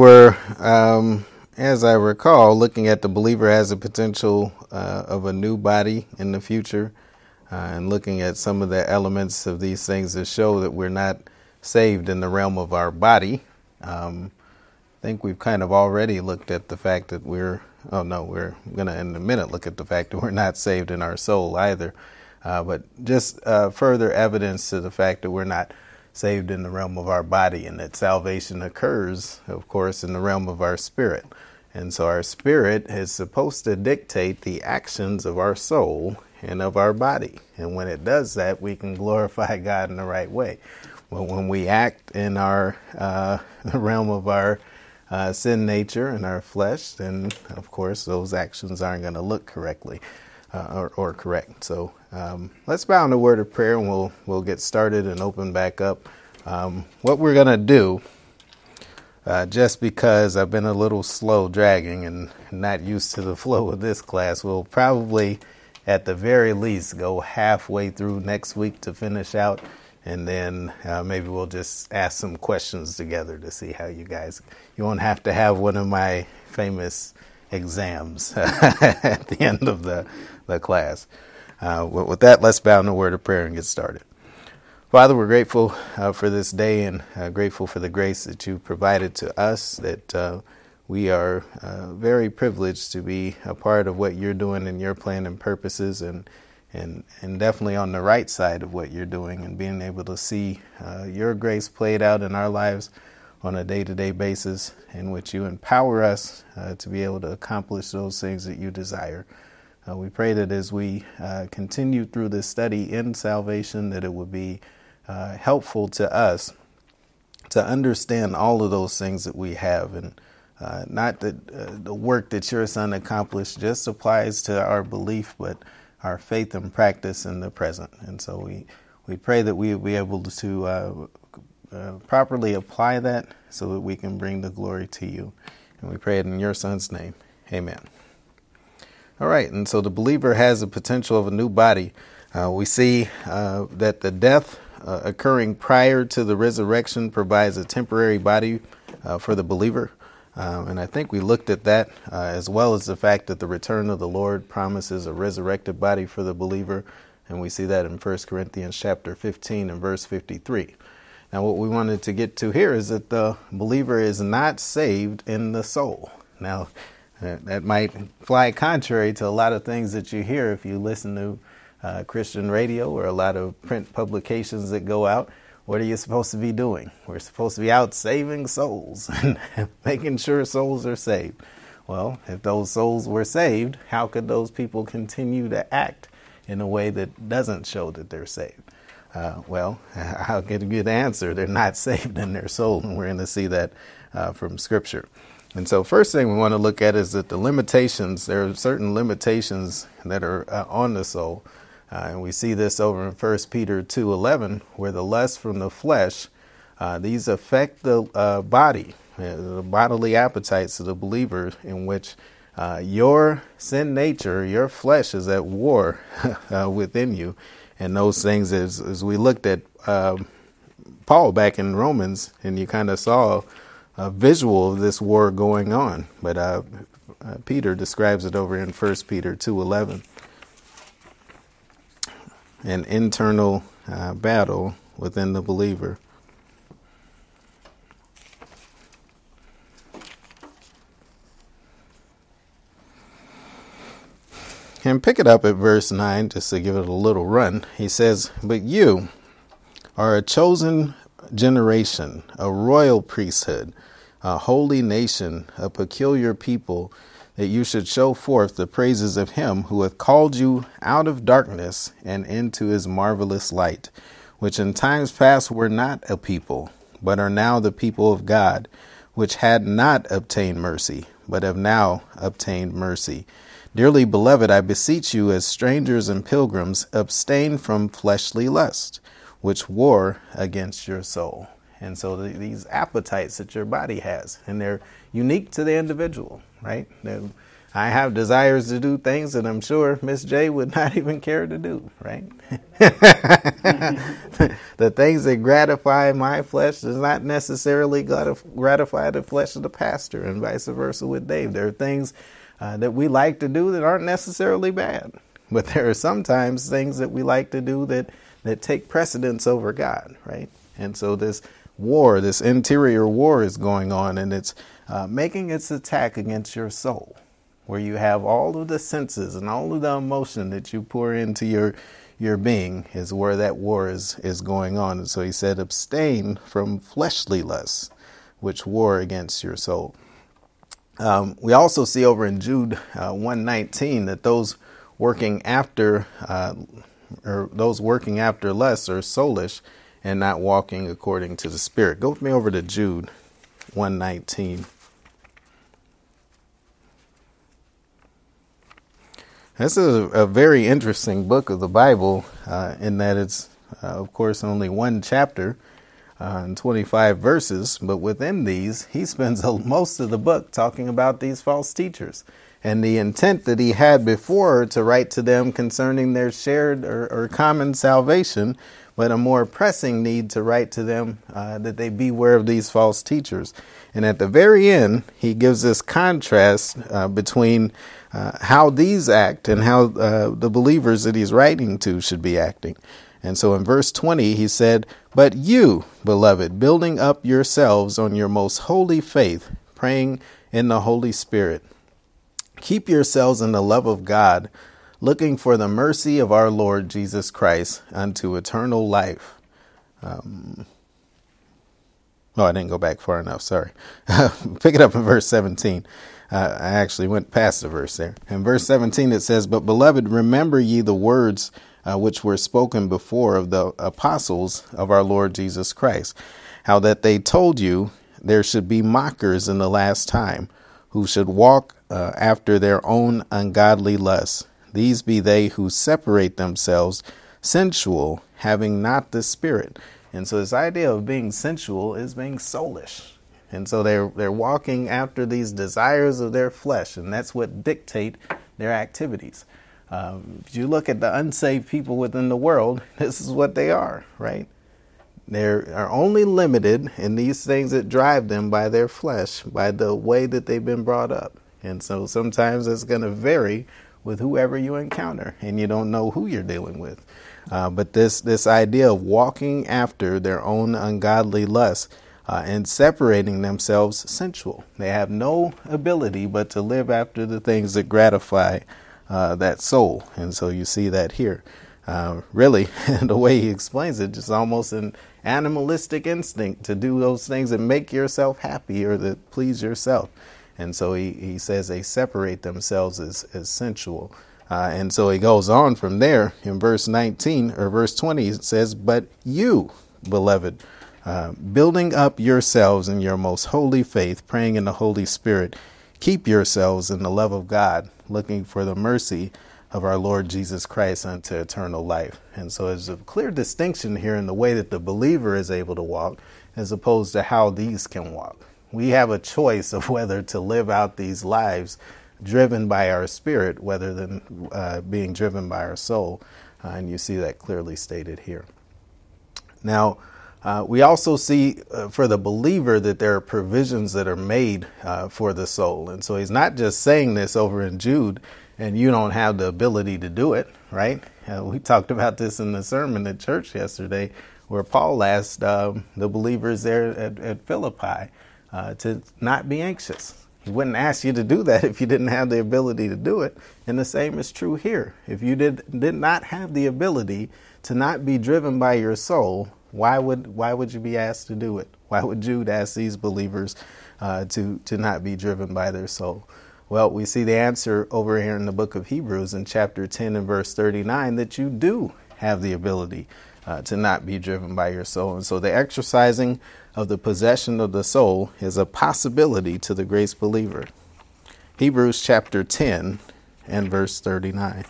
were, um, as I recall, looking at the believer as a potential uh, of a new body in the future, uh, and looking at some of the elements of these things that show that we're not saved in the realm of our body. Um, I think we've kind of already looked at the fact that we're, oh no, we're going to in a minute look at the fact that we're not saved in our soul either. Uh, but just uh, further evidence to the fact that we're not saved in the realm of our body and that salvation occurs, of course, in the realm of our spirit. And so our spirit is supposed to dictate the actions of our soul and of our body. And when it does that, we can glorify God in the right way. But when we act in our uh, realm of our uh, sin nature and our flesh, then of course those actions aren't going to look correctly uh, or, or, correct. So um, let's bow in a word of prayer and we'll we'll get started and open back up. Um, what we're going to do, uh, just because I've been a little slow dragging and not used to the flow of this class, we'll probably at the very least go halfway through next week to finish out and then uh, maybe we'll just ask some questions together to see how you guys. You won't have to have one of my famous exams at the end of the the class. Uh, with that, let's bow in a word of prayer and get started. Father, we're grateful uh, for this day and uh, grateful for the grace that you provided to us. That uh, we are uh, very privileged to be a part of what you're doing in your plan and purposes, and and and definitely on the right side of what you're doing and being able to see uh, your grace played out in our lives on a day-to-day basis in which you empower us to be able to accomplish those things that you desire uh, we pray that as we uh, continue through this study in salvation that it would be uh, helpful to us to understand all of those things that we have and uh, not that the work that your son accomplished just applies to our belief but our faith and practice in the present. And so we, we pray that we will be able to uh, uh, properly apply that so that we can bring the glory to you. And we pray it in your son's name. Amen. All right, and so the believer has the potential of a new body. Uh, we see uh, that the death uh, occurring prior to the resurrection provides a temporary body uh, for the believer. Um, and I think we looked at that uh, as well as the fact that the return of the Lord promises a resurrected body for the believer. And we see that in 1 Corinthians chapter 15 and verse 53. Now, what we wanted to get to here is that the believer is not saved in the soul. Now, that might fly contrary to a lot of things that you hear if you listen to uh, Christian radio or a lot of print publications that go out what are you supposed to be doing? We're supposed to be out saving souls and making sure souls are saved. Well, if those souls were saved, how could those people continue to act in a way that doesn't show that they're saved? Uh, well, I'll get a good answer. They're not saved in their soul, and we're going to see that uh, from Scripture. And so, first thing we want to look at is that the limitations, there are certain limitations that are uh, on the soul. Uh, and we see this over in 1 Peter 2.11, where the lust from the flesh, uh, these affect the uh, body, uh, the bodily appetites of the believer, in which uh, your sin nature, your flesh is at war within you. And those things, as, as we looked at um, Paul back in Romans, and you kind of saw a visual of this war going on. But Peter describes it over in 1 Peter 2.11 an internal uh, battle within the believer. And pick it up at verse 9 just to give it a little run. He says, But you are a chosen generation, a royal priesthood, a holy nation, a peculiar people that you should show forth the praises of him who hath called you out of darkness and into his marvelous light, which in times past were not a people, but are now the people of God, which had not obtained mercy, but have now obtained mercy. Dearly beloved, I beseech you, as strangers and pilgrims, abstain from fleshly lust, which war against your soul. And so the, these appetites that your body has, and they're unique to the individual, right? I have desires to do things that I'm sure Miss J would not even care to do, right? the things that gratify my flesh does not necessarily gratify the flesh of the pastor, and vice versa with Dave. There are things uh, that we like to do that aren't necessarily bad, but there are sometimes things that we like to do that that take precedence over God, right? And so this war, this interior war, is going on, and it's uh, making its attack against your soul where you have all of the senses and all of the emotion that you pour into your your being is where that war is is going on. And so he said, abstain from fleshly lusts, which war against your soul. Um, we also see over in Jude uh, 119 that those working after uh, or those working after lusts are soulish and not walking according to the Spirit. Go with me over to Jude 119. This is a, a, very interesting book of the Bible uh, in that it's, uh, of course, only one chapter uh, and 25 verses, but within these, he spends most of the book talking about these false teachers and the intent that he had before to write to them concerning their shared or, or common salvation, but a more pressing need to write to them uh, that they beware of these false teachers. And at the very end, he gives this contrast uh, between uh, how these act and how uh, the believers that he's writing to should be acting. And so in verse 20, he said, But you, beloved, building up yourselves on your most holy faith, praying in the Holy Spirit, keep yourselves in the love of God, looking for the mercy of our Lord Jesus Christ unto eternal life. Um, oh, I didn't go back far enough. Sorry. Pick it up in verse 17. Uh, I actually went past the verse there. In verse 17, it says, But beloved, remember ye the words uh, which were spoken before of the apostles of our Lord Jesus Christ, how that they told you there should be mockers in the last time, who should walk uh, after their own ungodly lusts. These be they who separate themselves sensual, having not the Spirit. And so, this idea of being sensual is being soulish. And so they're they're walking after these desires of their flesh, and that's what dictate their activities. Um, if you look at the unsaved people within the world, this is what they are, right? They are only limited in these things that drive them by their flesh, by the way that they've been brought up. And so sometimes it's going to vary with whoever you encounter, and you don't know who you're dealing with. Uh, but this this idea of walking after their own ungodly lusts uh, and separating themselves sensual. They have no ability but to live after the things that gratify uh, that soul. And so you see that here. Uh, really, the way he explains it, just almost an animalistic instinct to do those things that make yourself happy or that please yourself. And so he, he says they separate themselves as, as sensual. Uh, and so he goes on from there in verse 19 or verse 20, it says, But you, beloved, uh, building up yourselves in your most holy faith, praying in the Holy Spirit. Keep yourselves in the love of God, looking for the mercy of our Lord Jesus Christ unto eternal life. And so there's a clear distinction here in the way that the believer is able to walk as opposed to how these can walk. We have a choice of whether to live out these lives driven by our spirit, rather than uh, being driven by our soul. Uh, and you see that clearly stated here. Now, uh, we also see uh, for the believer that there are provisions that are made uh, for the soul. And so he's not just saying this over in Jude and you don't have the ability to do it, right? Uh, we talked about this in the sermon at church yesterday where Paul asked um, the believers there at, at Philippi uh, to not be anxious. He wouldn't ask you to do that if you didn't have the ability to do it. And the same is true here. If you did, did not have the ability to not be driven by your soul, why would why would you be asked to do it? Why would Jude ask these believers uh, to to not be driven by their soul? Well, we see the answer over here in the book of Hebrews in chapter 10 and verse 39 that you do have the ability uh, to not be driven by your soul. And so the exercising of the possession of the soul is a possibility to the grace believer. Hebrews chapter 10 and verse 39.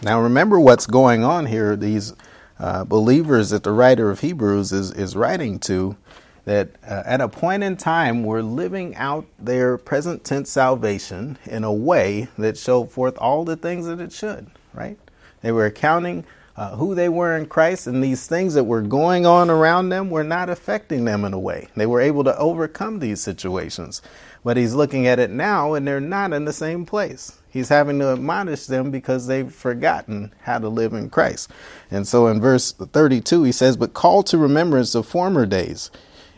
Now, remember what's going on here. These uh, believers that the writer of Hebrews is, is writing to that uh, at a point in time were living out their present tense salvation in a way that showed forth all the things that it should, right? They were accounting uh, who they were in Christ, and these things that were going on around them were not affecting them in a way. They were able to overcome these situations. But he's looking at it now, and they're not in the same place. He's having to admonish them because they've forgotten how to live in Christ. And so in verse 32, he says, But call to remembrance the former days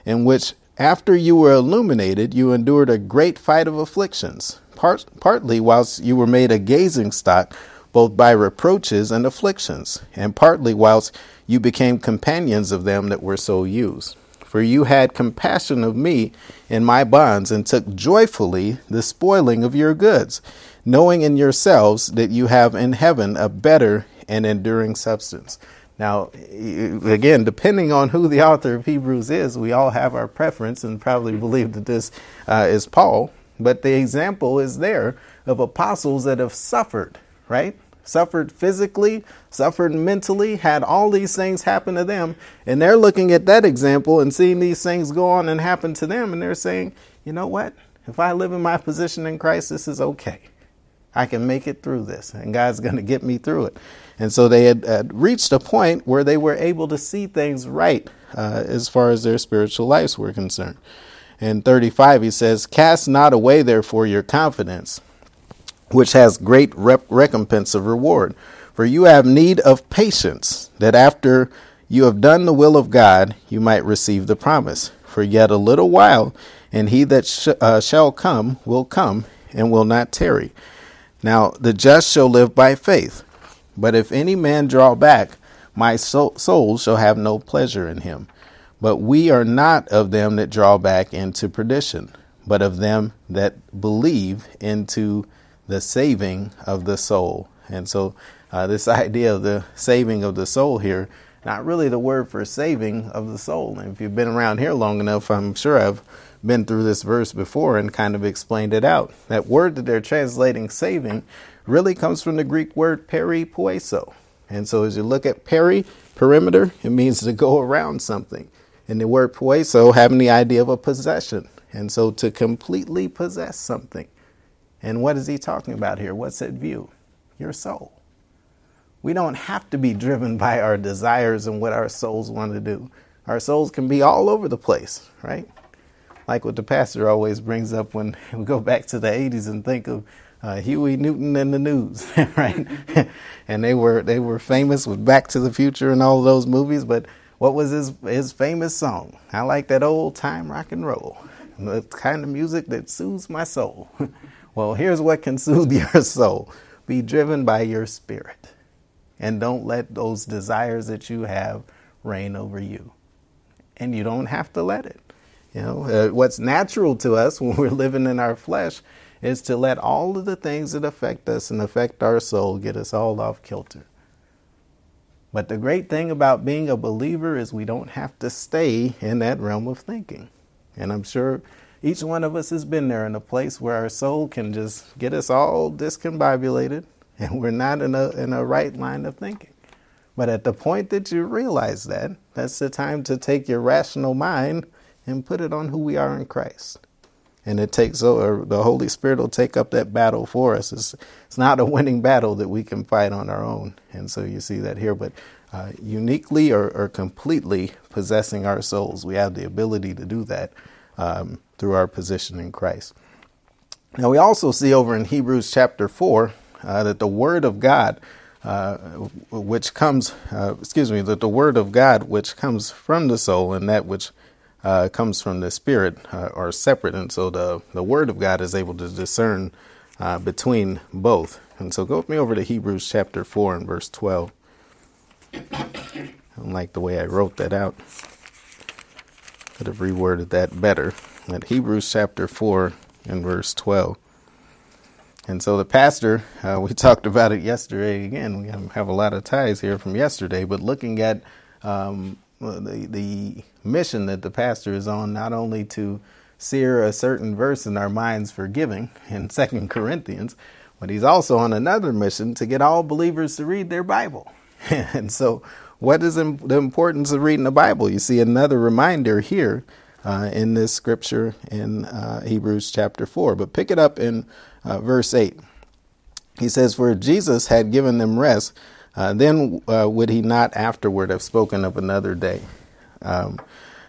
in which, after you were illuminated, you endured a great fight of afflictions, part, partly whilst you were made a gazing stock, both by reproaches and afflictions, and partly whilst you became companions of them that were so used. For you had compassion of me in my bonds, and took joyfully the spoiling of your goods, knowing in yourselves that you have in heaven a better and enduring substance. Now, again, depending on who the author of Hebrews is, we all have our preference and probably believe that this uh, is Paul. But the example is there of apostles that have suffered, right? Suffered physically, suffered mentally, had all these things happen to them. And they're looking at that example and seeing these things go on and happen to them. And they're saying, you know what? If I live in my position in Christ, this is okay. I can make it through this, and God's going to get me through it. And so they had, had, reached a point where they were able to see things right uh, as far as their spiritual lives were concerned. In 35, he says, Cast not away, therefore, your confidence, which has great rep- recompense of reward. For you have need of patience, that after you have done the will of God, you might receive the promise. For yet a little while, and he that sh- uh, shall come will come and will not tarry. Now the just shall live by faith. But if any man draw back, my soul shall have no pleasure in him. But we are not of them that draw back into perdition, but of them that believe into the saving of the soul. And so, uh, this idea of the saving of the soul here, not really the word for saving of the soul. And if you've been around here long enough, I'm sure I've been through this verse before and kind of explained it out. That word that they're translating saving really comes from the Greek word peripoieso. And so as you look at peri, perimeter, it means to go around something. And the word poieso having the idea of a possession. And so to completely possess something. And what is he talking about here? What's at view? Your soul. We don't have to be driven by our desires and what our souls want to do. Our souls can be all over the place, right? Like what the pastor always brings up when we go back to the 80s and think of uh, Huey Newton and the News, right? and they were they were famous with Back to the Future and all those movies. But what was his his famous song? I like that old time rock and roll, the kind of music that soothes my soul. well, here's what can soothe your soul: be driven by your spirit, and don't let those desires that you have reign over you. And you don't have to let it. You know, uh, what's natural to us when we're living in our flesh is to let all of the things that affect us and affect our soul get us all off kilter. But the great thing about being a believer is we don't have to stay in that realm of thinking. And I'm sure each one of us has been there in a place where our soul can just get us all discombobulated and we're not in a, in a right line of thinking. But at the point that you realize that, that's the time to take your rational mind and put it on who we are in Christ and it takes over. the Holy Spirit will take up that battle for us. It's it's not a winning battle that we can fight on our own, and so you see that here. But uh, uniquely or, or, completely possessing our souls, we have the ability to do that um, through our position in Christ. Now we also see over in Hebrews chapter four uh, that the Word of God. Uh, which comes, uh, excuse me, that the word of God, which comes from the soul, and that which uh, comes from the spirit uh, are separate, and so the the word of God is able to discern uh, between both. And so, go with me over to Hebrews chapter four and verse twelve. I don't like the way I wrote that out. Could have reworded that better. At Hebrews chapter four and verse twelve. And so the pastor, uh, we talked about it yesterday. Again, we have a lot of ties here from yesterday, but looking at um, the the mission that the pastor is on, not only to sear a certain verse in our minds for giving in Second Corinthians, but he's also on another mission to get all believers to read their Bible. and so what is the importance of reading the Bible? You see another reminder here uh, in this scripture in uh, Hebrews chapter 4. But pick it up in uh, verse 8. He says, For Jesus had given them rest, uh, then uh, would he not afterward have spoken of another day? Um,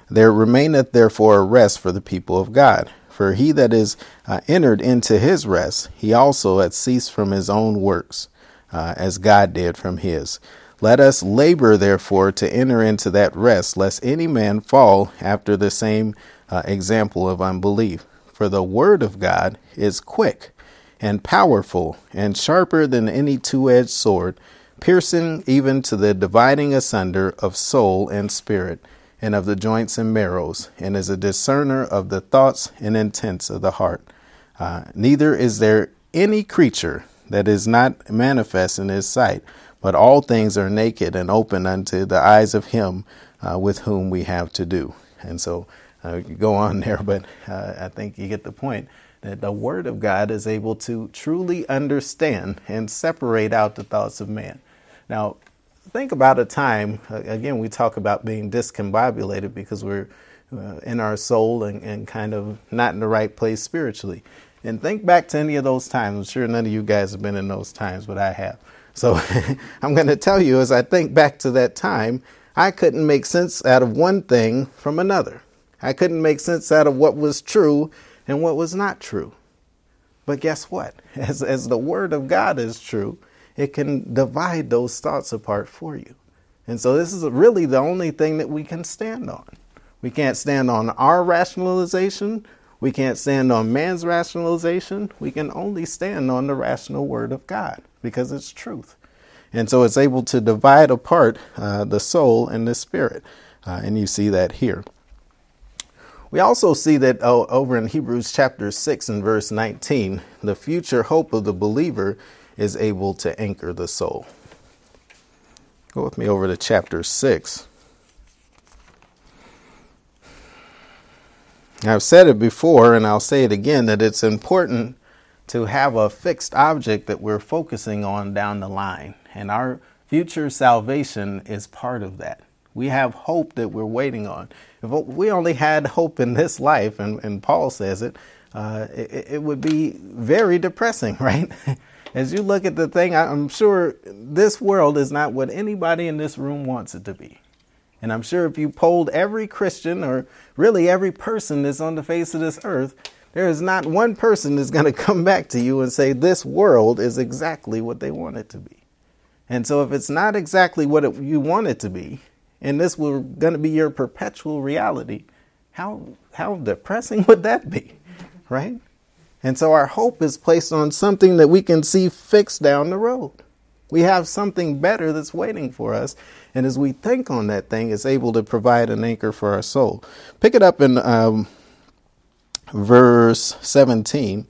there remaineth therefore a rest for the people of God. For he that is uh, entered into his rest, he also hath ceased from his own works, as God did from his. Let us labor, therefore, to enter into that rest, lest any man fall after the same uh, example of unbelief. For the word of God is quick and powerful and sharper than any two edged sword, piercing even to the dividing asunder of soul and spirit, and of the joints and marrows, and is a discerner of the thoughts and intents of the heart. Uh, neither is there any creature that is not manifest in his sight but all things are naked and open unto the eyes of him uh, with whom we have to do. And so uh, go on there, but uh, I think you get the point that the Word of God is able to truly understand and separate out the thoughts of man. Now, think about a time, again, we talk about being discombobulated because we're uh, in our soul and, and kind of not in the right place spiritually. And think back to any of those times. I'm sure none of you guys have been in those times, but I have so I'm going to tell you as I think back to that time, I couldn't make sense out of one thing from another. I couldn't make sense out of what was true and what was not true. But guess what? As, as the Word of God is true, it can divide those thoughts apart for you. And so this is really the only thing that we can stand on. We can't stand on our rationalization. We can't stand on man's rationalization. We can only stand on the rational Word of God because it's truth. And so it's able to divide apart uh, the soul and the spirit. Uh, and you see that here. We also see that oh, over in Hebrews chapter 6 and verse 19, the future hope of the believer is able to anchor the soul. Go with me over to chapter 6. I've said it before, and I'll say it again that it's important to have a fixed object that we're focusing on down the line. And our future salvation is part of that. We have hope that we're waiting on. If we only had hope in this life, and, and Paul says it, uh, it, it would be very depressing, right? As you look at the thing, I'm sure this world is not what anybody in this room wants it to be. And I'm sure if you polled every Christian or really every person that's on the face of this earth, there is not one person that's going to come back to you and say, This world is exactly what they want it to be. And so, if it's not exactly what it, you want it to be, and this will going to be your perpetual reality, how, how depressing would that be? Right? And so, our hope is placed on something that we can see fixed down the road. We have something better that's waiting for us. And as we think on that thing, it's able to provide an anchor for our soul. Pick it up in um, verse 17,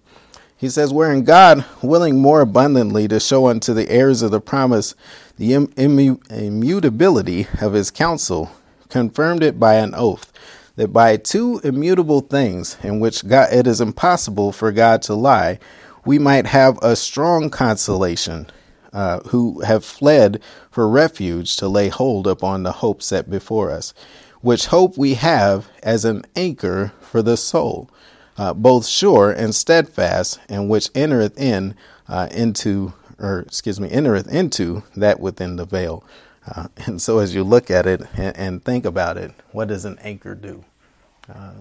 he says, Wherein God, willing more abundantly to show unto the heirs of the promise the immutability of his counsel, confirmed it by an oath, that by two immutable things in which God, it is impossible for God to lie, we might have a strong consolation, uh, who have fled for refuge to lay hold upon the hope set before us, which hope we have as an anchor for the soul uh, both sure and steadfast, and which entereth in uh, into, or excuse me, entereth into that within the veil. Uh, and so, as you look at it and, and, think about it, what does an anchor do? Uh,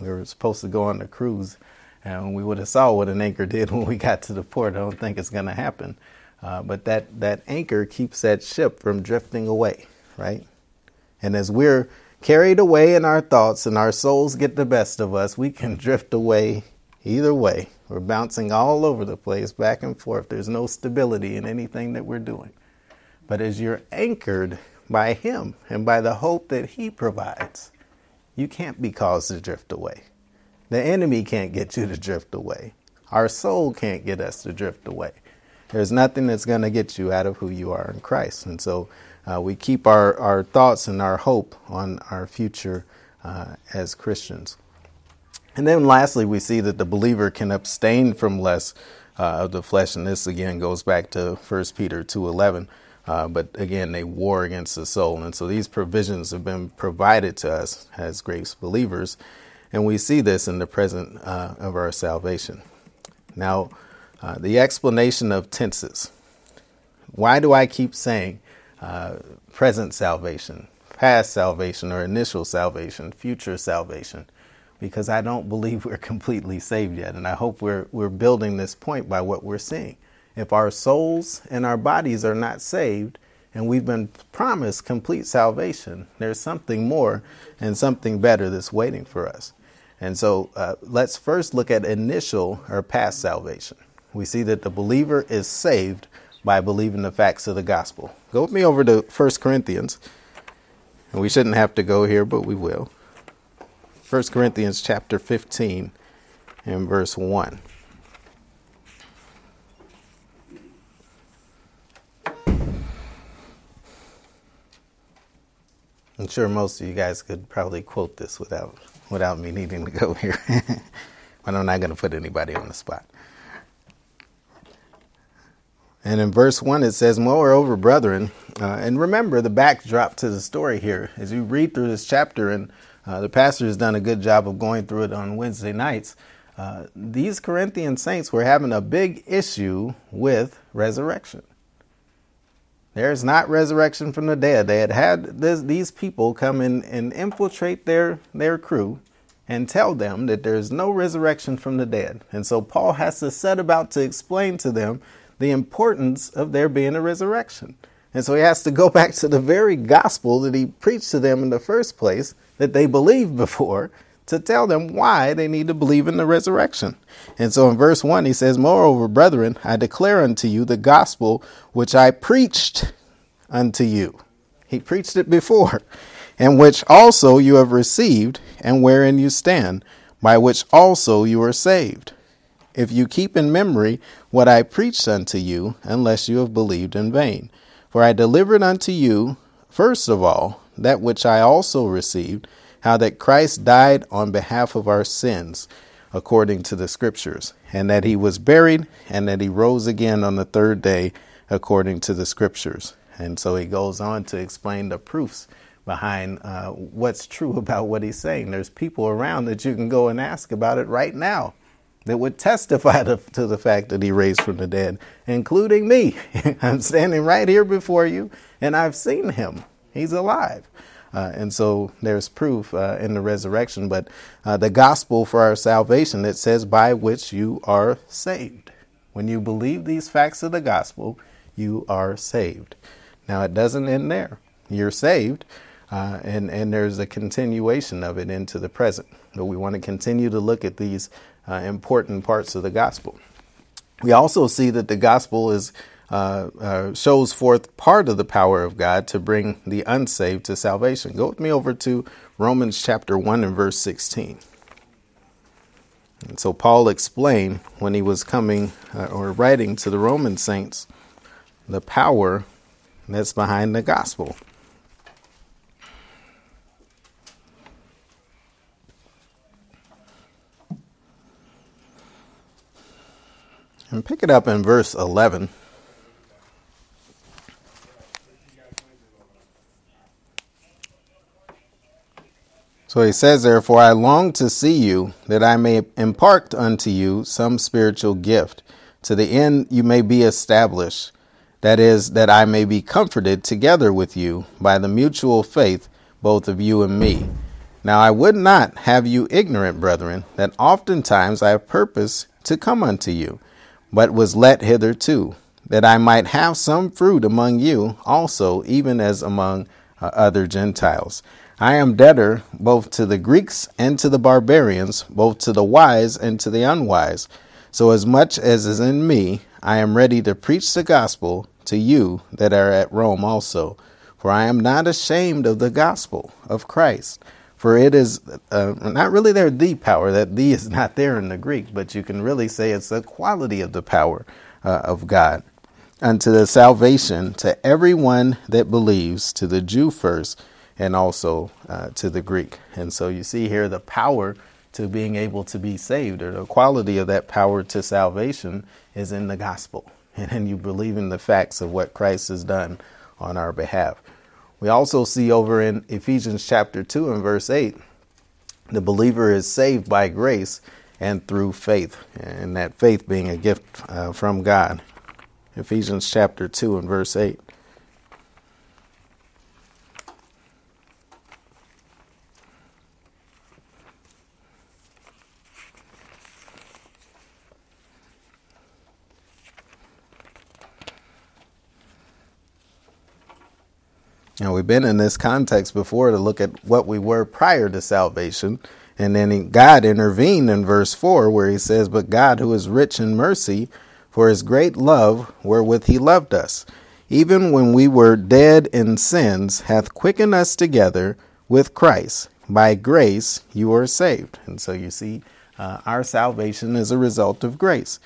we were supposed to go on a cruise, and we would have saw what an anchor did when we got to the port. I don't think it's going to happen, uh, but that that anchor keeps that ship from drifting away, right? And as we're carried away in our thoughts and our souls get the best of us, we can drift away either way. We're bouncing all over the place, back and forth. There's no stability in anything that we're doing. But as you're anchored by Him and by the hope that He provides, you can't be caused to drift away. The enemy can't get you to drift away. Our soul can't get us to drift away. There's nothing that's going to get you out of who you are in Christ. And so uh, we keep our, our thoughts and our hope on our future uh, as Christians. And then lastly, we see that the believer can abstain from less uh, of the flesh, and this again goes back to 1 Peter 2.11. Uh, but again, they war against the soul. And so these provisions have been provided to us as grace believers. And we see this in the present uh, of our salvation. Now, uh, the explanation of tenses. Why do I keep saying uh, present salvation, past salvation, or initial salvation, future salvation? Because I don't believe we're completely saved yet. And I hope we're, we're building this point by what we're seeing. If our souls and our bodies are not saved, and we've been promised complete salvation, there's something more and something better that's waiting for us. And so uh, let's first look at initial or past salvation. We see that the believer is saved by believing the facts of the gospel. Go with me over to 1 Corinthians. And we shouldn't have to go here, but we will. 1 Corinthians chapter 15 and verse 1. I'm sure most of you guys could probably quote this without without me needing to go here. but I'm not going to put anybody on the spot. And in verse 1, it says, Moreover, brethren, uh, and remember the backdrop to the story here. As you read through this chapter, and uh, the pastor has done a good job of going through it on Wednesday nights, uh, these Corinthian saints were having a big issue with resurrection. There's not resurrection from the dead. They had had this, these people come in and infiltrate their, their crew and tell them that there's no resurrection from the dead. And so Paul has to set about to explain to them the importance of there being a resurrection. And so he has to go back to the very gospel that he preached to them in the first place that they believed before to tell them why they need to believe in the resurrection. And so in verse 1, he says, Moreover, brethren, I declare unto you the gospel which I preached unto you. He preached it before, and which also you have received, and wherein you stand, by which also you are saved. If you keep in memory what I preached unto you, unless you have believed in vain. For I delivered unto you, first of all, that which I also received how that Christ died on behalf of our sins, according to the Scriptures, and that he was buried, and that he rose again on the third day, according to the Scriptures. And so he goes on to explain the proofs behind uh, what's true about what he's saying. There's people around that you can go and ask about it right now that would testify to, to, the fact that he raised from the dead, including me. I'm standing right here before you, and I've seen him. He's alive. Uh, and so there's proof uh, in the resurrection. But uh, the gospel for our salvation, it says, by which you are saved. When you believe these facts of the gospel, you are saved. Now, it doesn't end there. You're saved, uh, and, and there's a continuation of it into the present. But we want to continue to look at these uh, important parts of the gospel. We also see that the gospel is uh, uh, shows forth part of the power of God to bring the unsaved to salvation. Go with me over to Romans chapter 1 and verse 16. And so Paul explained when he was coming uh, or writing to the Roman saints the power that's behind the gospel. And pick it up in verse 11. So he says, Therefore, I long to see you, that I may impart unto you some spiritual gift, to the end you may be established. That is, that I may be comforted together with you by the mutual faith, both of you and me. Now I would not have you ignorant, brethren, that oftentimes I have purpose to come unto you, but was let hitherto, that I might have some fruit among you also, even as among uh, other Gentiles. I am debtor both to the Greeks and to the barbarians, both to the wise and to the unwise. So, as much as is in me, I am ready to preach the gospel to you that are at Rome also. For I am not ashamed of the gospel of Christ. For it is uh, not really there the power, that the is not there in the Greek, but you can really say it's the quality of the power uh, of God. Unto the salvation to everyone that believes, to the Jew first and also uh, to the Greek. And so you see here the power to being able to be saved, or the quality of that power to salvation, is in the gospel. and then you believe in the facts of what Christ has done on our behalf. We also see over in Ephesians chapter 2 and verse 8, the believer is saved by grace and through faith, and that faith being a gift uh, from God. Ephesians chapter 2 and verse 8. Now, we've been in this context before to look at what we were prior to salvation. And then God intervened in verse 4, where he says, But God, who is rich in mercy, for his great love wherewith he loved us, even when we were dead in sins, hath quickened us together with Christ. By grace you are saved. And so you see, uh, our salvation is a result of grace.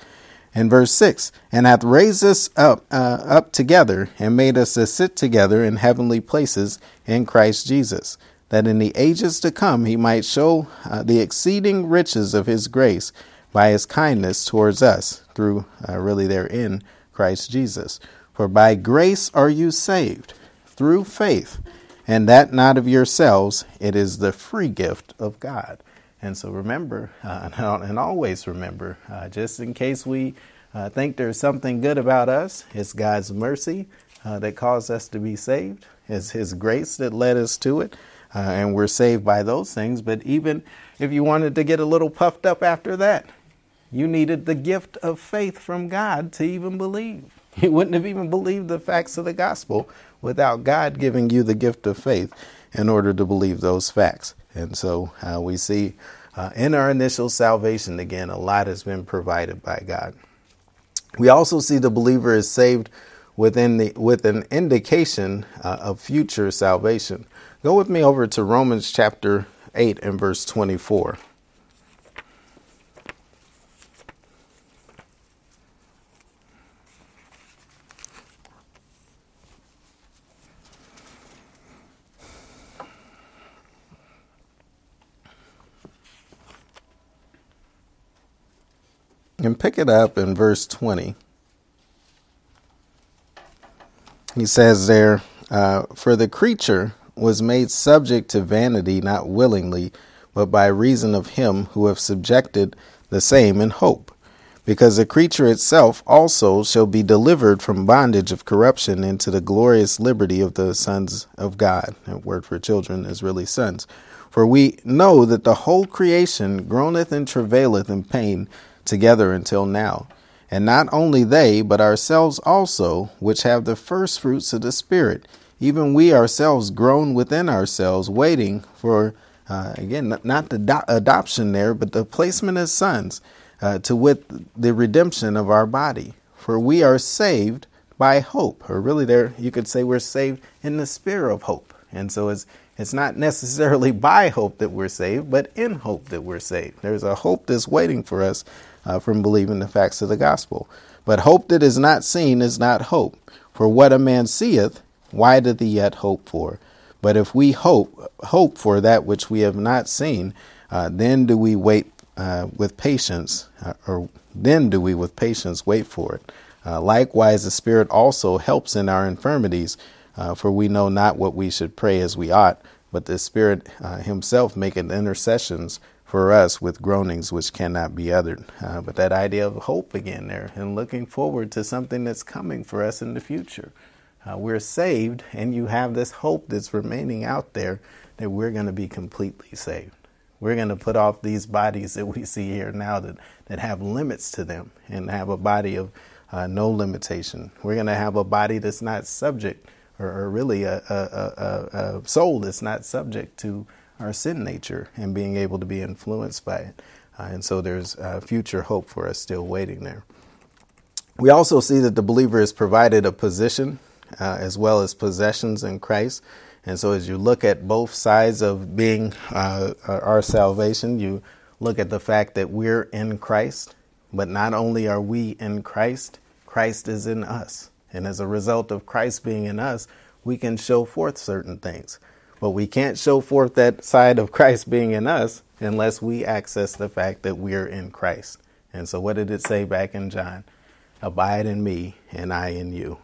In verse 6, and hath raised us up, uh, up together and made us to sit together in heavenly places in Christ Jesus, that in the ages to come he might show uh, the exceeding riches of his grace by his kindness towards us, through uh, really there in Christ Jesus. For by grace are you saved, through faith, and that not of yourselves, it is the free gift of God. And so remember, uh, and always remember, uh, just in case we uh, think there's something good about us, it's God's mercy uh, that caused us to be saved, it's His grace that led us to it, uh, and we're saved by those things. But even if you wanted to get a little puffed up after that, you needed the gift of faith from God to even believe. You wouldn't have even believed the facts of the gospel without God giving you the gift of faith in order to believe those facts. And so uh, we see uh, in our initial salvation, again, a lot has been provided by God. We also see the believer is saved within the, with an indication uh, of future salvation. Go with me over to Romans chapter 8 and verse 24. And pick it up in verse 20. He says there, uh, For the creature was made subject to vanity not willingly, but by reason of him who hath subjected the same in hope. Because the creature itself also shall be delivered from bondage of corruption into the glorious liberty of the sons of God. A word for children is really sons. For we know that the whole creation groaneth and travaileth in pain together until now. And not only they, but ourselves also, which have the first fruits of the Spirit, even we ourselves grown within ourselves, waiting for, uh, again, not the do- adoption there, but the placement as sons, uh, to wit, the redemption of our body. For we are saved by hope, or really, there you could say we're saved in the spirit of hope. And so it's it's not necessarily by hope that we're saved, but in hope that we're saved. There's a hope that's waiting for us uh, from believing the facts of the gospel. But hope that is not seen is not hope. For what a man seeth, why doth he yet hope for? But if we hope hope for that which we have not seen, uh, then do we wait uh, with patience, uh, or then do we with patience wait for it. Uh, likewise, the Spirit also helps in our infirmities, uh, for we know not what we should pray as we ought, but the Spirit Himself maketh intercessions for us with groanings which cannot be uttered. Uh, but that idea of hope again there and looking forward to something that's coming for us in the future. Uh, we're saved, and you have this hope that's remaining out there that we're going to be completely saved. We're going to put off these bodies that we see here now that, that have limits to them and have a body of uh, no limitation. We're going to have a body that's not subject, or, or really a, a, a, a soul that's not subject to our sin nature and being able to be influenced by it. Uh, and so there's uh, future hope for us still waiting there. We also see that the believer is provided a position uh, as well as possessions in Christ. And so as you look at both sides of being uh, our salvation, you look at the fact that we're in Christ, but not only are we in Christ, Christ is in us. And as a result of Christ being in us, we can show forth certain things. But we can't show forth that side of Christ being in us unless we access the fact that we're in Christ. And so, what did it say back in John? Abide in me, and I in you,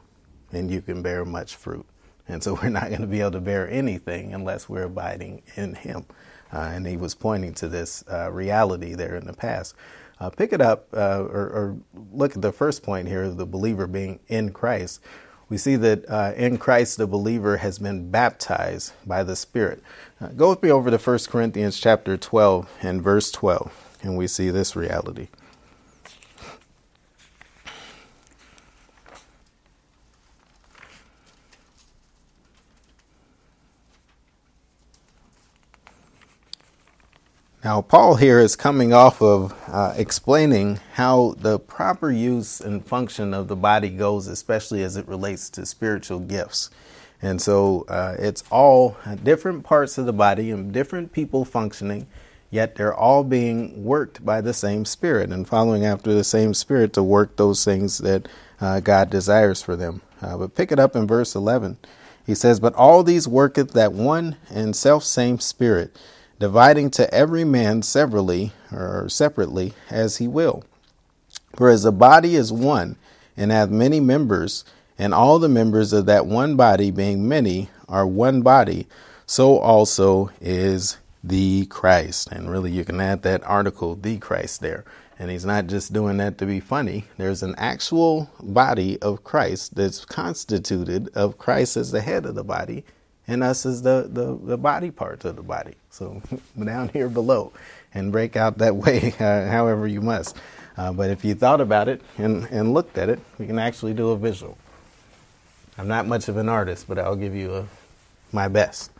and you can bear much fruit. And so we're not going to be able to bear anything unless we're abiding in him. Uh, and he was pointing to this uh, reality there in the past. Uh, pick it up uh, or, or, look at the first point here the believer being in Christ. We see that uh, in Christ the believer has been baptized by the Spirit. Uh, go with me over to 1 Corinthians chapter 12 and verse 12, and we see this reality. Now, Paul here is coming off of uh, explaining how the proper use and function of the body goes, especially as it relates to spiritual gifts. And so uh, it's all different parts of the body and different people functioning, yet they're all being worked by the same Spirit and following after the same Spirit to work those things that uh, God desires for them. Uh, but pick it up in verse 11. He says, But all these worketh that one and self same Spirit dividing to every man severally or separately as he will. For as the body is one and hath many members, and all the members of that one body, being many, are one body, so also is the Christ. And really, you can add that article, the Christ, there. And he's not just doing that to be funny. There's an actual body of Christ that's constituted of Christ as the head of the body and us as the, the, the body parts of the body. So down here below and break out that way uh, however you must. Uh, but if you thought about it and, and looked at it, we can actually do a visual. I'm not much of an artist, but I'll give you a, my best.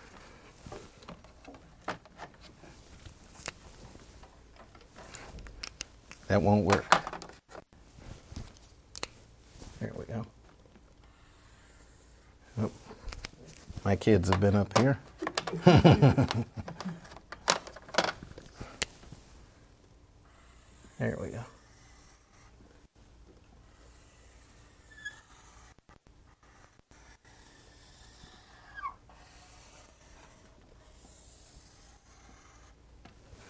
That won't work. There we go. My kids have been up here. there we go.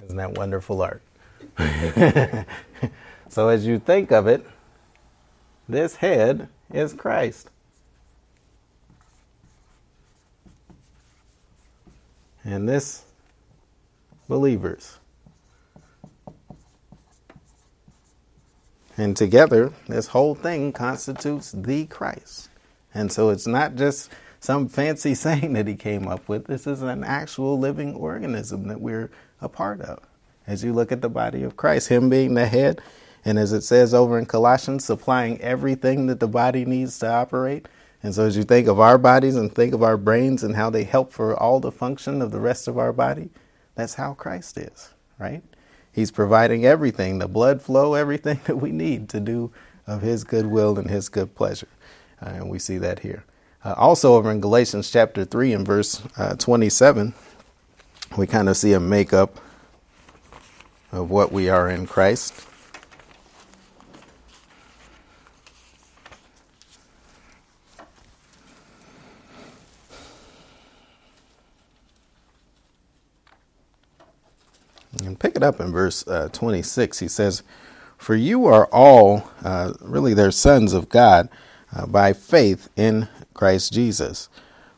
Isn't that wonderful art? so, as you think of it, this head is Christ. And this believers. And together, this whole thing constitutes the Christ. And so it's not just some fancy saying that he came up with. This is an actual living organism that we're a part of. As you look at the body of Christ, him being the head, and as it says over in Colossians, supplying everything that the body needs to operate, and so, as you think of our bodies and think of our brains and how they help for all the function of the rest of our body, that's how Christ is, right? He's providing everything, the blood flow, everything that we need to do of His good will and His good pleasure. Uh, and we see that here. Uh, also, over in Galatians chapter 3 and verse uh, 27, we kind of see a makeup of what we are in Christ. And pick it up in verse uh, 26. He says, For you are all, uh, really, they're sons of God uh, by faith in Christ Jesus.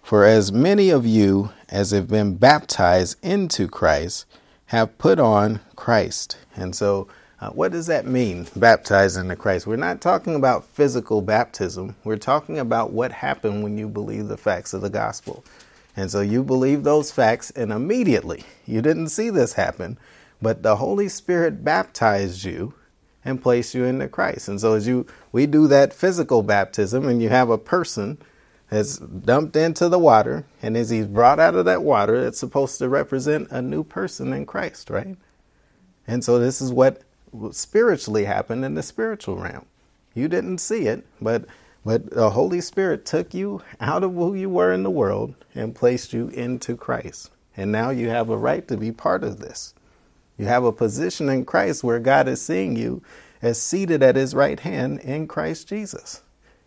For as many of you as have been baptized into Christ have put on Christ. And so, uh, what does that mean, baptized into Christ? We're not talking about physical baptism. We're talking about what happened when you believe the facts of the gospel. And so you believe those facts, and immediately you didn't see this happen, but the Holy Spirit baptized you and placed you into Christ. And so as you we do that physical baptism, and you have a person that's dumped into the water, and as he's brought out of that water, it's supposed to represent a new person in Christ, right? And so this is what spiritually happened in the spiritual realm. You didn't see it, but but the Holy Spirit took you out of who you were in the world and placed you into Christ. And now you have a right to be part of this. You have a position in Christ where God is seeing you as seated at his right hand in Christ Jesus.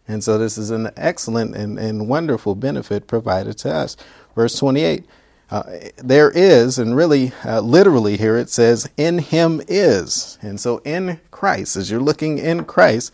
And so this is an excellent and, and wonderful benefit provided to us. Verse 28 uh, there is, and really uh, literally here it says, in him is. And so in Christ, as you're looking in Christ,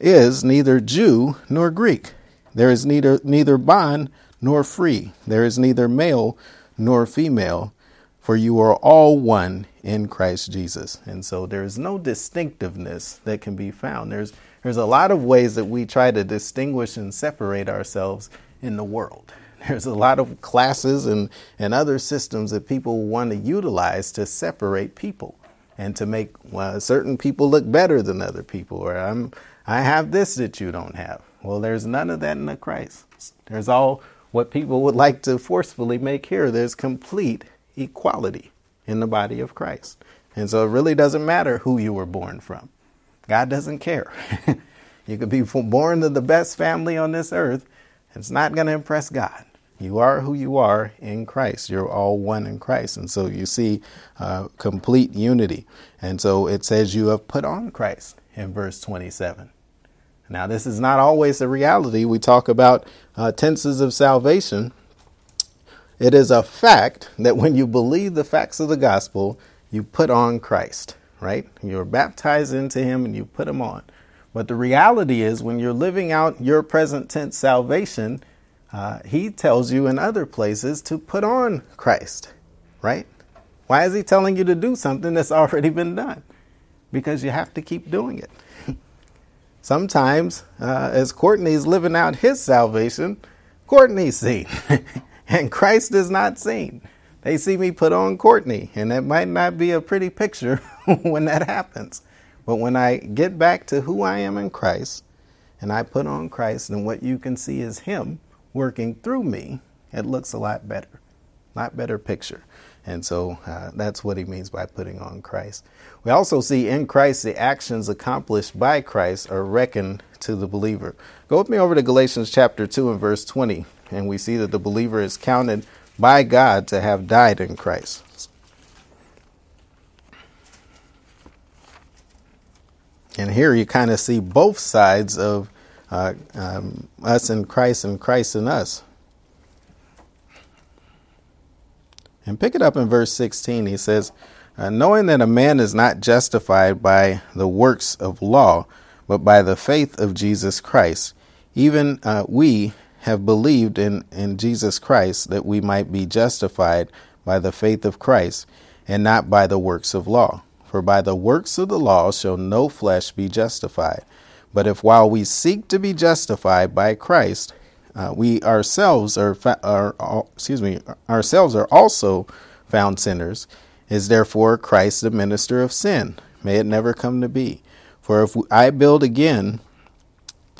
is neither Jew nor Greek. There is neither neither bond nor free. There is neither male nor female, for you are all one in Christ Jesus. And so there is no distinctiveness that can be found. There's there's a lot of ways that we try to distinguish and separate ourselves in the world. There's a lot of classes and, and other systems that people want to utilize to separate people and to make well, certain people look better than other people, or I'm, I have this that you don't have. Well, there's none of that in the Christ. There's all what people would like to forcefully make here. There's complete equality in the body of Christ. And so it really doesn't matter who you were born from. God doesn't care. you could be born to the best family on this earth. It's not going to impress God. You are who you are in Christ. You're all one in Christ. And so you see uh, complete unity. And so it says you have put on Christ in verse 27. Now, this is not always the reality. We talk about uh, tenses of salvation. It is a fact that when you believe the facts of the gospel, you put on Christ, right? You're baptized into him and you put him on. But the reality is, when you're living out your present tense salvation, uh, he tells you in other places to put on Christ, right? Why is he telling you to do something that's already been done? Because you have to keep doing it. Sometimes, uh, as Courtney's living out his salvation, Courtney's seen, and Christ is not seen. They see me put on Courtney, and it might not be a pretty picture when that happens. But when I get back to who I am in Christ, and I put on Christ, then what you can see is Him working through me, it looks a lot better, lot better picture. And so uh, that's what he means by putting on Christ. We also see in Christ the actions accomplished by Christ are reckoned to the believer. Go with me over to Galatians chapter 2 and verse 20, and we see that the believer is counted by God to have died in Christ. And here you kind of see both sides of uh, um, us in Christ and Christ in us. And pick it up in verse 16. He says, uh, Knowing that a man is not justified by the works of law, but by the faith of Jesus Christ, even uh, we have believed in, in Jesus Christ that we might be justified by the faith of Christ, and not by the works of law. For by the works of the law shall no flesh be justified. But if while we seek to be justified by Christ, uh, we ourselves are, are, excuse me, ourselves are also found sinners, is therefore Christ the minister of sin? May it never come to be. For if I build again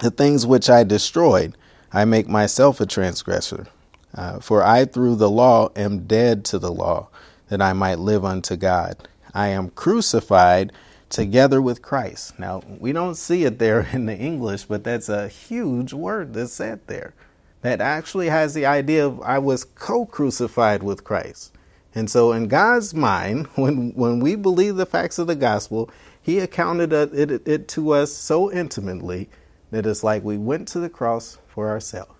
the things which I destroyed, I make myself a transgressor. Uh, for I through the law am dead to the law, that I might live unto God. I am crucified together with Christ. Now, we don't see it there in the English, but that's a huge word that's said there. That actually has the idea of I was co crucified with Christ. And so, in God's mind, when, when we believe the facts of the gospel, He accounted it, it, it to us so intimately that it's like we went to the cross for ourselves.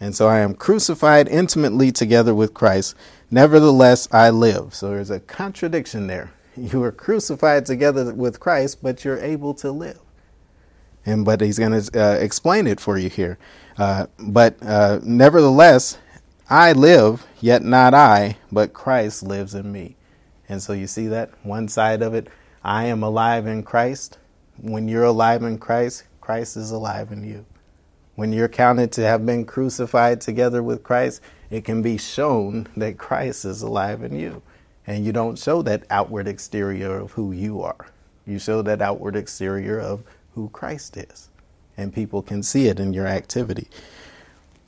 And so I am crucified intimately together with Christ. Nevertheless, I live. So there's a contradiction there. You were crucified together with Christ, but you're able to live. And but he's going to uh, explain it for you here. Uh, but uh, nevertheless, I live, yet not I, but Christ lives in me. And so you see that one side of it. I am alive in Christ. When you're alive in Christ, Christ is alive in you. When you're counted to have been crucified together with Christ, it can be shown that Christ is alive in you. And you don't show that outward exterior of who you are. You show that outward exterior of who Christ is. And people can see it in your activity.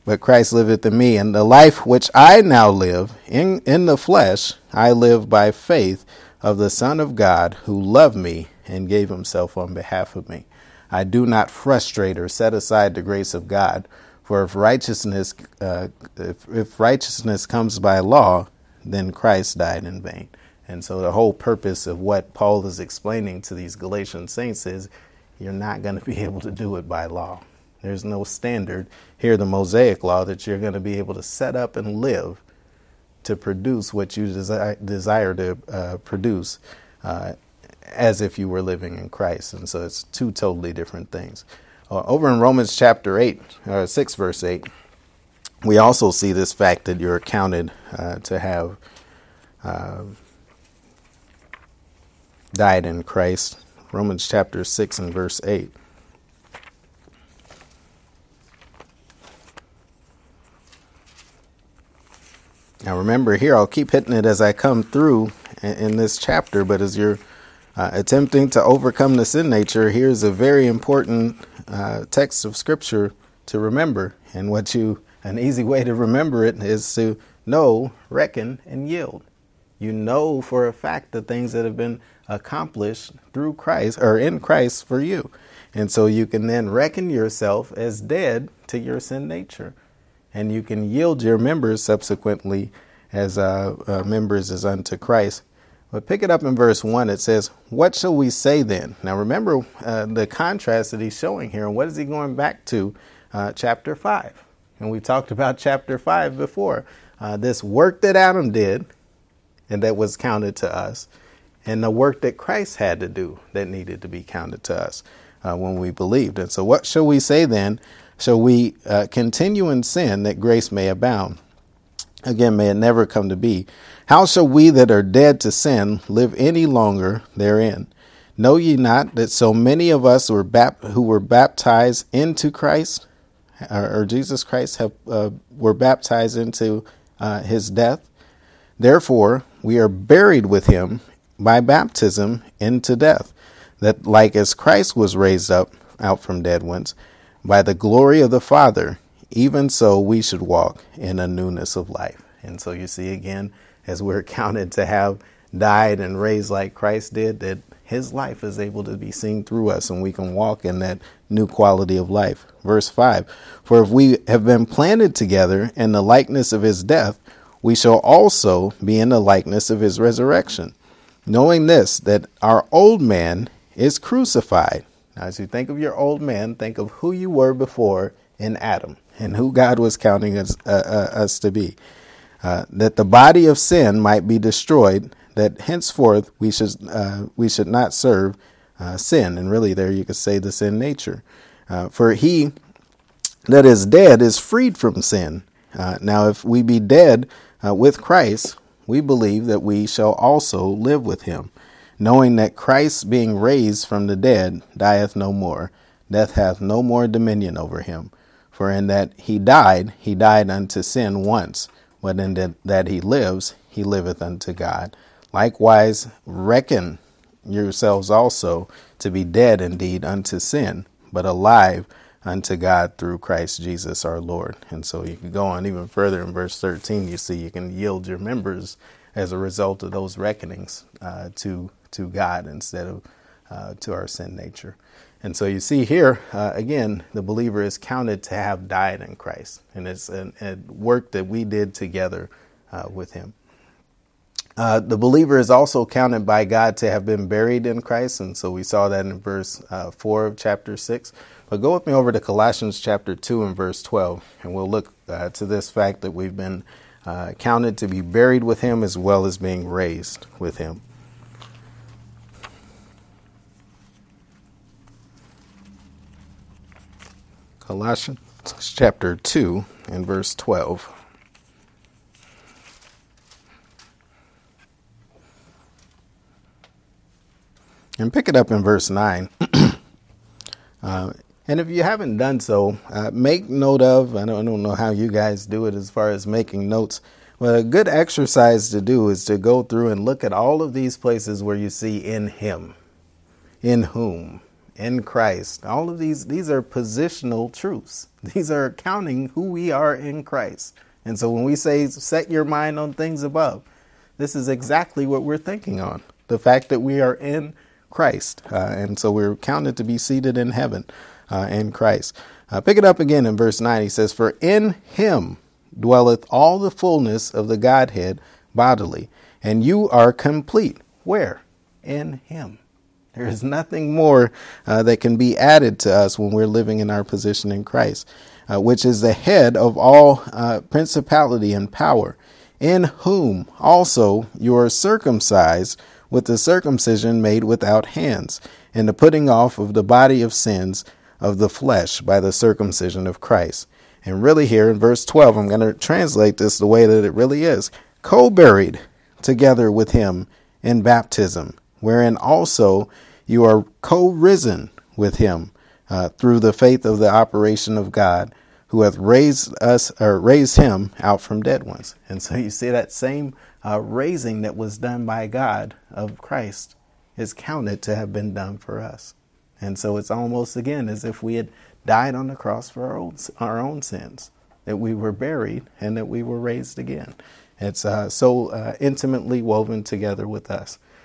But Christ liveth in me, and the life which I now live in, in the flesh, I live by faith of the Son of God who loved me and gave himself on behalf of me. I do not frustrate or set aside the grace of God, for if righteousness, uh, if, if righteousness comes by law, then Christ died in vain. And so the whole purpose of what Paul is explaining to these Galatian saints is you're not going to be able to do it by law. There's no standard here, the Mosaic law, that you're going to be able to set up and live to produce what you desire, desire to uh, produce. Uh, as if you were living in Christ. And so it's two totally different things. Uh, over in Romans chapter 8, uh, 6, verse 8, we also see this fact that you're accounted uh, to have uh, died in Christ. Romans chapter 6 and verse 8. Now remember here, I'll keep hitting it as I come through in, this chapter, but as you're uh, attempting to overcome the sin nature, here's a very important uh, text of scripture to remember. And what you, an easy way to remember it is to know, reckon, and yield. You know for a fact the things that have been accomplished through Christ or in Christ for you. And so you can then reckon yourself as dead to your sin nature. And you can yield your members subsequently as uh, uh, members as unto Christ but pick it up in verse 1. It says, What shall we say then? Now remember uh, the contrast that he's showing here. And what is he going back to? Uh, chapter 5. And we talked about chapter 5 before. Uh, this work that Adam did and that was counted to us, and the work that Christ had to do that needed to be counted to us uh, when we believed. And so, what shall we say then? Shall we uh, continue in sin that grace may abound? Again, may it never come to be. How shall we that are dead to sin live any longer therein? Know ye not that so many of us were bap- who were baptized into Christ, or, or Jesus Christ, have, uh, were baptized into uh, his death? Therefore, we are buried with him by baptism into death, that like as Christ was raised up out from dead ones by the glory of the Father, even so we should walk in a newness of life. And so you see again, as we're counted to have died and raised like Christ did, that his life is able to be seen through us and we can walk in that new quality of life. Verse 5 For if we have been planted together in the likeness of his death, we shall also be in the likeness of his resurrection, knowing this, that our old man is crucified. Now, as you think of your old man, think of who you were before in Adam and who God was counting us, uh, uh, us to be. Uh, that the body of sin might be destroyed, that henceforth we should, uh, we should not serve uh, sin. And really, there you could say the sin nature. Uh, for he that is dead is freed from sin. now, if we be dead with Christ, we believe that we shall also live with him, knowing that Christ, being raised from the dead, dieth no more. Death hath no more dominion over him. For in that he died, he died unto sin once, but in that he lives, he liveth unto God. Likewise, reckon yourselves also to be dead indeed unto sin, but alive unto God through Christ Jesus our Lord. And so you can go on even further in verse 13, you see you can yield your members as a result of those reckonings uh, to, to God instead of uh, to our sin nature. And so you see here, uh, again, the believer is counted to have died in Christ. And it's a, a work that we did together uh, with him. Uh, the believer is also counted by God to have been buried in Christ. And so we saw that in verse uh, 4 of chapter 6. But go with me over to Colossians chapter 2 and verse 12. And we'll look uh, to this fact that we've been uh, counted to be buried with him as well as being raised with him. Colossians chapter 2 and verse 12. And pick it up in verse 9. uh, and if you haven't done so, uh, make note of, I don't, I don't know how you guys do it as far as making notes, but a good exercise to do is to go through and look at all of these places where you see in Him, in whom, in Christ. All of these these are positional truths. These are counting who we are in Christ. And so when we say set your mind on things above, this is exactly what we're thinking on. The fact that we are in Christ. Uh, and so we're counted to be seated in heaven uh, in Christ. Uh, pick it up again in verse 9. He says, For in him dwelleth all the fullness of the Godhead bodily, and you are complete. Where? In him. There is nothing more uh, that can be added to us when we're living in our position in Christ, uh, which is the head of all uh, principality and power, in whom also you are circumcised with the circumcision made without hands, and the putting off of the body of sins of the flesh by the circumcision of Christ. And really, here in verse 12, I'm going to translate this the way that it really is co buried together with him in baptism, wherein also you are co risen with him uh, through the faith of the operation of God who hath raised us or raised him out from dead ones. And so you see that same uh, raising that was done by God of Christ is counted to have been done for us. And so it's almost again as if we had died on the cross for our own, our own sins, that we were buried and that we were raised again. It's uh, so uh, intimately woven together with us.